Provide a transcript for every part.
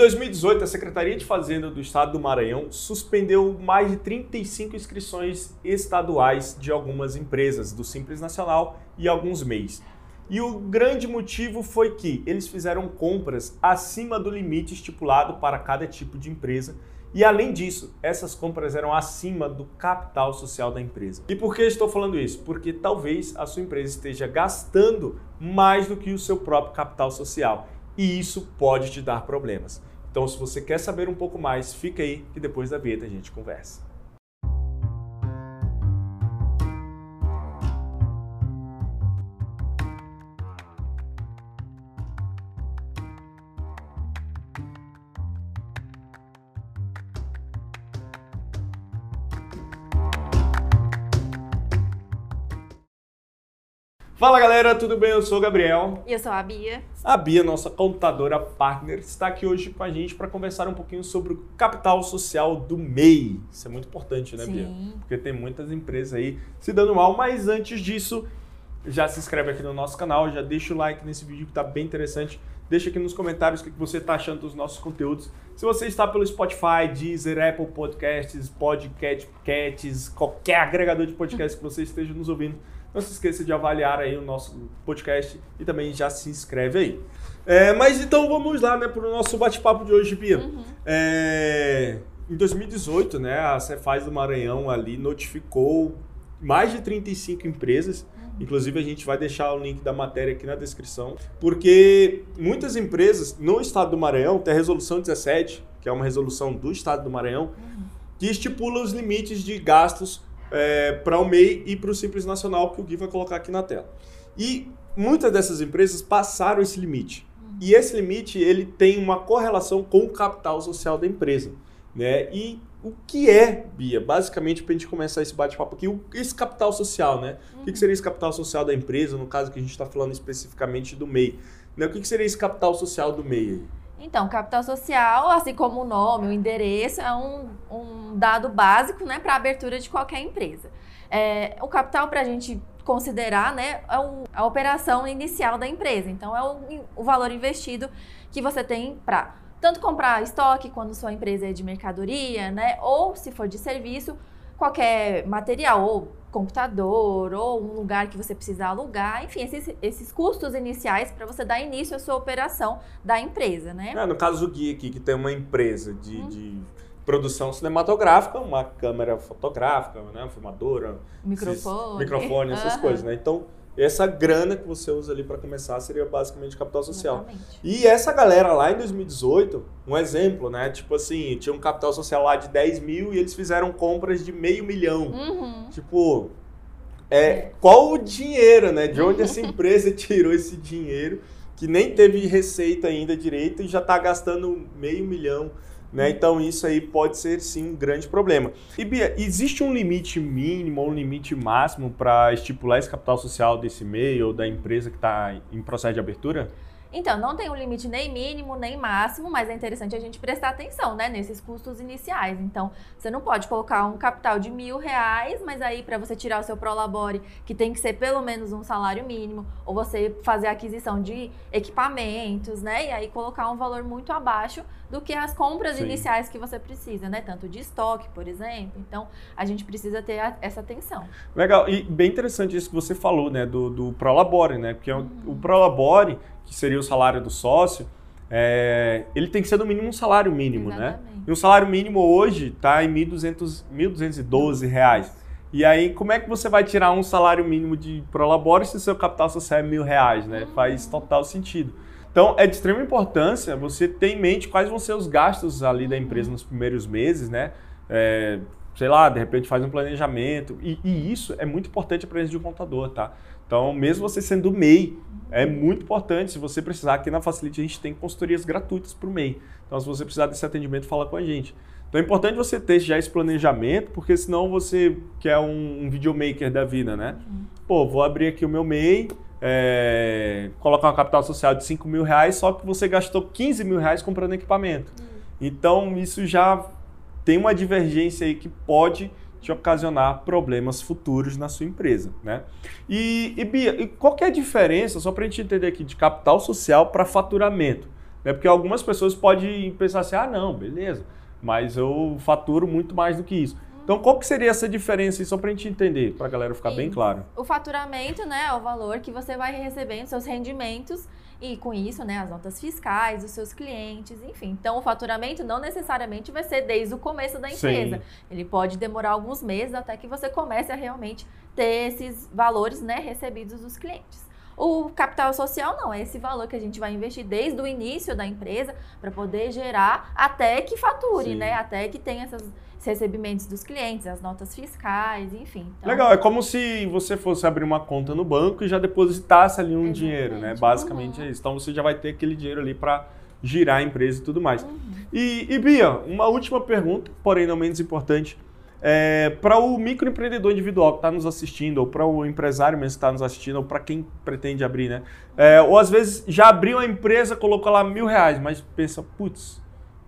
2018, a Secretaria de Fazenda do Estado do Maranhão suspendeu mais de 35 inscrições estaduais de algumas empresas do Simples Nacional e alguns MEIs. E o grande motivo foi que eles fizeram compras acima do limite estipulado para cada tipo de empresa. E além disso, essas compras eram acima do capital social da empresa. E por que estou falando isso? Porque talvez a sua empresa esteja gastando mais do que o seu próprio capital social e isso pode te dar problemas. Então, se você quer saber um pouco mais, fica aí que depois da vinheta a gente conversa. Fala galera, tudo bem? Eu sou o Gabriel. E eu sou a Bia. A Bia, nossa contadora partner, está aqui hoje com a gente para conversar um pouquinho sobre o capital social do MEI. Isso é muito importante, né, Sim. Bia? Porque tem muitas empresas aí se dando mal, mas antes disso, já se inscreve aqui no nosso canal, já deixa o like nesse vídeo que está bem interessante. Deixa aqui nos comentários o que você está achando dos nossos conteúdos. Se você está pelo Spotify, Deezer, Apple Podcasts, Podcasts, qualquer agregador de podcast que você esteja nos ouvindo, não se esqueça de avaliar aí o nosso podcast e também já se inscreve aí. É, mas então vamos lá, né, para o nosso bate-papo de hoje, Bia. Uhum. É, em 2018, né, a Cefaz do Maranhão ali notificou mais de 35 empresas. Inclusive a gente vai deixar o link da matéria aqui na descrição, porque muitas empresas no estado do Maranhão tem a resolução 17, que é uma resolução do estado do Maranhão, que estipula os limites de gastos é, para o MEI e para o Simples Nacional, que o Gui vai colocar aqui na tela. E muitas dessas empresas passaram esse limite. E esse limite ele tem uma correlação com o capital social da empresa. Né? E o que é, Bia, basicamente, para a gente começar esse bate-papo aqui, esse capital social, né? O que, que seria esse capital social da empresa, no caso que a gente está falando especificamente do MEI? Né? O que, seria esse capital social do MEI? Então, capital social, assim como o nome, o endereço, é um, um dado básico né, para a abertura de qualquer empresa. É, o capital, para a gente considerar, né, é o- a operação inicial da empresa. Então, é o, o valor investido que você tem para tanto comprar estoque quando sua empresa é de mercadoria, né, ou se for de serviço, qualquer material, ou computador, ou um lugar que você precisa alugar, enfim, esses, esses custos iniciais para você dar início à sua operação da empresa, né? É, no caso do Gui aqui, que tem uma empresa de, de produção cinematográfica, uma câmera fotográfica, né, uma filmadora, Microfone. esses- microfone, essas Aham. coisas, né? Então, essa grana que você usa ali para começar seria basicamente capital social. Exatamente. E essa galera lá em 2018, um exemplo, né? Tipo assim, tinha um capital social lá de 10 mil e eles fizeram compras de meio milhão. Uhum. Tipo, é, qual o dinheiro, né? De onde essa empresa tirou esse dinheiro que nem teve receita ainda direito e já tá gastando meio milhão, né? Então isso aí pode ser sim um grande problema. E Bia, existe um limite mínimo ou um limite máximo para estipular esse capital social desse meio ou da empresa que está em processo de abertura? Então, não tem um limite nem mínimo, nem máximo, mas é interessante a gente prestar atenção, né, nesses custos iniciais. Então, você não pode colocar um capital de mil reais, mas aí para você tirar o seu Prolabore, que tem que ser pelo menos um salário mínimo, ou você fazer a aquisição de equipamentos, né, e aí colocar um valor muito abaixo do que as compras Sim. iniciais que você precisa, né, tanto de estoque, por exemplo. Então, a gente precisa ter a- essa atenção. Legal, e bem interessante isso que você falou, né, do, do Prolabore, né, porque o- o Prolabore, que seria o salário do sócio, é, ele tem que ser no mínimo um salário mínimo, né? Exatamente. E o salário mínimo hoje está em 1.200, 1.212 reais. E aí, como é que você vai tirar um salário mínimo de Prolabore se o seu capital social é mil reais, né? Faz total sentido. Então, é de extrema importância você ter em mente quais vão ser os gastos ali da empresa nos primeiros meses, né? É, sei lá, de repente faz um planejamento. E, e isso é muito importante a presença de um contador, tá? Então, mesmo você sendo MEI, é muito importante. Se você precisar, aqui na Facility a gente tem consultorias gratuitas para o MEI. Então, se você precisar desse atendimento, fala com a gente. Então, é importante você ter já esse planejamento, porque senão você quer um, um videomaker da vida, né? Pô, vou abrir aqui o meu MEI, é, colocar uma capital social de 5 mil reais, só que você gastou 15 mil reais comprando equipamento. Então, isso já tem uma divergência aí que pode te ocasionar problemas futuros na sua empresa, né? E, e Bia, e qual que é a diferença, só para a gente entender aqui, de capital social para faturamento? Né? Porque algumas pessoas podem pensar assim, ah, não, beleza, mas eu faturo muito mais do que isso. Então, qual que seria essa diferença, só para a gente entender, para a galera ficar bem claro? O faturamento, né, é o valor que você vai recebendo, seus rendimentos, e com isso, né, as notas fiscais dos seus clientes, enfim. Então, o faturamento não necessariamente vai ser desde o começo da empresa. Sim. Ele pode demorar alguns meses até que você comece a realmente ter esses valores, né, recebidos dos clientes. O capital social não, é esse valor que a gente vai investir desde o início da empresa para poder gerar até que fature, Sim. né? Até que tenha essas recebimentos dos clientes, as notas fiscais, enfim. Então... Legal, é como se você fosse abrir uma conta no banco e já depositasse ali um Exatamente. dinheiro, né? Basicamente uhum. é isso. Então você já vai ter aquele dinheiro ali para girar a empresa e tudo mais. Uhum. E, e Bia, uma última pergunta, porém não menos importante. É, para o microempreendedor individual que está nos assistindo, ou para o empresário mesmo que está nos assistindo, ou para quem pretende abrir, né? É, ou às vezes já abriu a empresa, colocou lá mil reais, mas pensa, putz,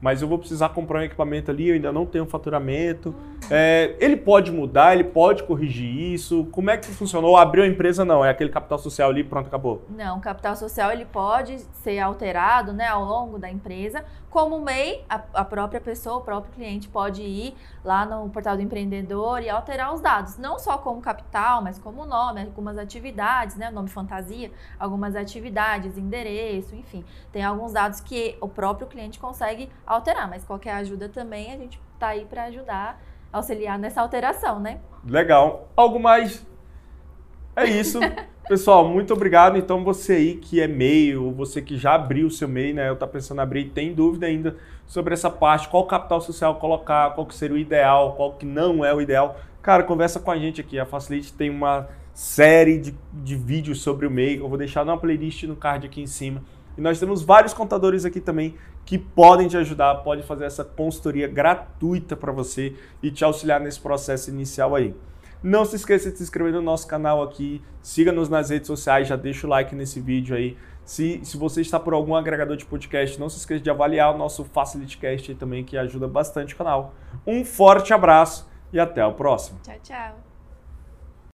mas eu vou precisar comprar um equipamento ali, eu ainda não tenho faturamento. É, ele pode mudar, ele pode corrigir isso. Como é que funcionou? Abriu a empresa, não, é aquele capital social ali, pronto, acabou. Não, o capital social ele pode ser alterado né, ao longo da empresa. Como MEI, a, a própria pessoa, o próprio cliente pode ir lá no portal do empreendedor e alterar os dados, não só como capital, mas como nome, algumas atividades, né, nome fantasia, algumas atividades, endereço, enfim. Tem alguns dados que o próprio cliente consegue alterar, mas qualquer ajuda também a gente está aí para ajudar, auxiliar nessa alteração, né? Legal. Algo mais? É isso. Pessoal, muito obrigado. Então, você aí que é MEI, ou você que já abriu o seu MEI, né? Eu tá pensando em abrir e tem dúvida ainda sobre essa parte, qual capital social colocar, qual que seria o ideal, qual que não é o ideal. Cara, conversa com a gente aqui. A Facilite tem uma série de, de vídeos sobre o MEI. Eu vou deixar numa playlist no card aqui em cima. E nós temos vários contadores aqui também que podem te ajudar, podem fazer essa consultoria gratuita para você e te auxiliar nesse processo inicial aí. Não se esqueça de se inscrever no nosso canal aqui, siga-nos nas redes sociais, já deixa o like nesse vídeo aí. Se, se você está por algum agregador de podcast, não se esqueça de avaliar o nosso FacilityCast aí também, que ajuda bastante o canal. Um forte abraço e até o próximo. Tchau, tchau.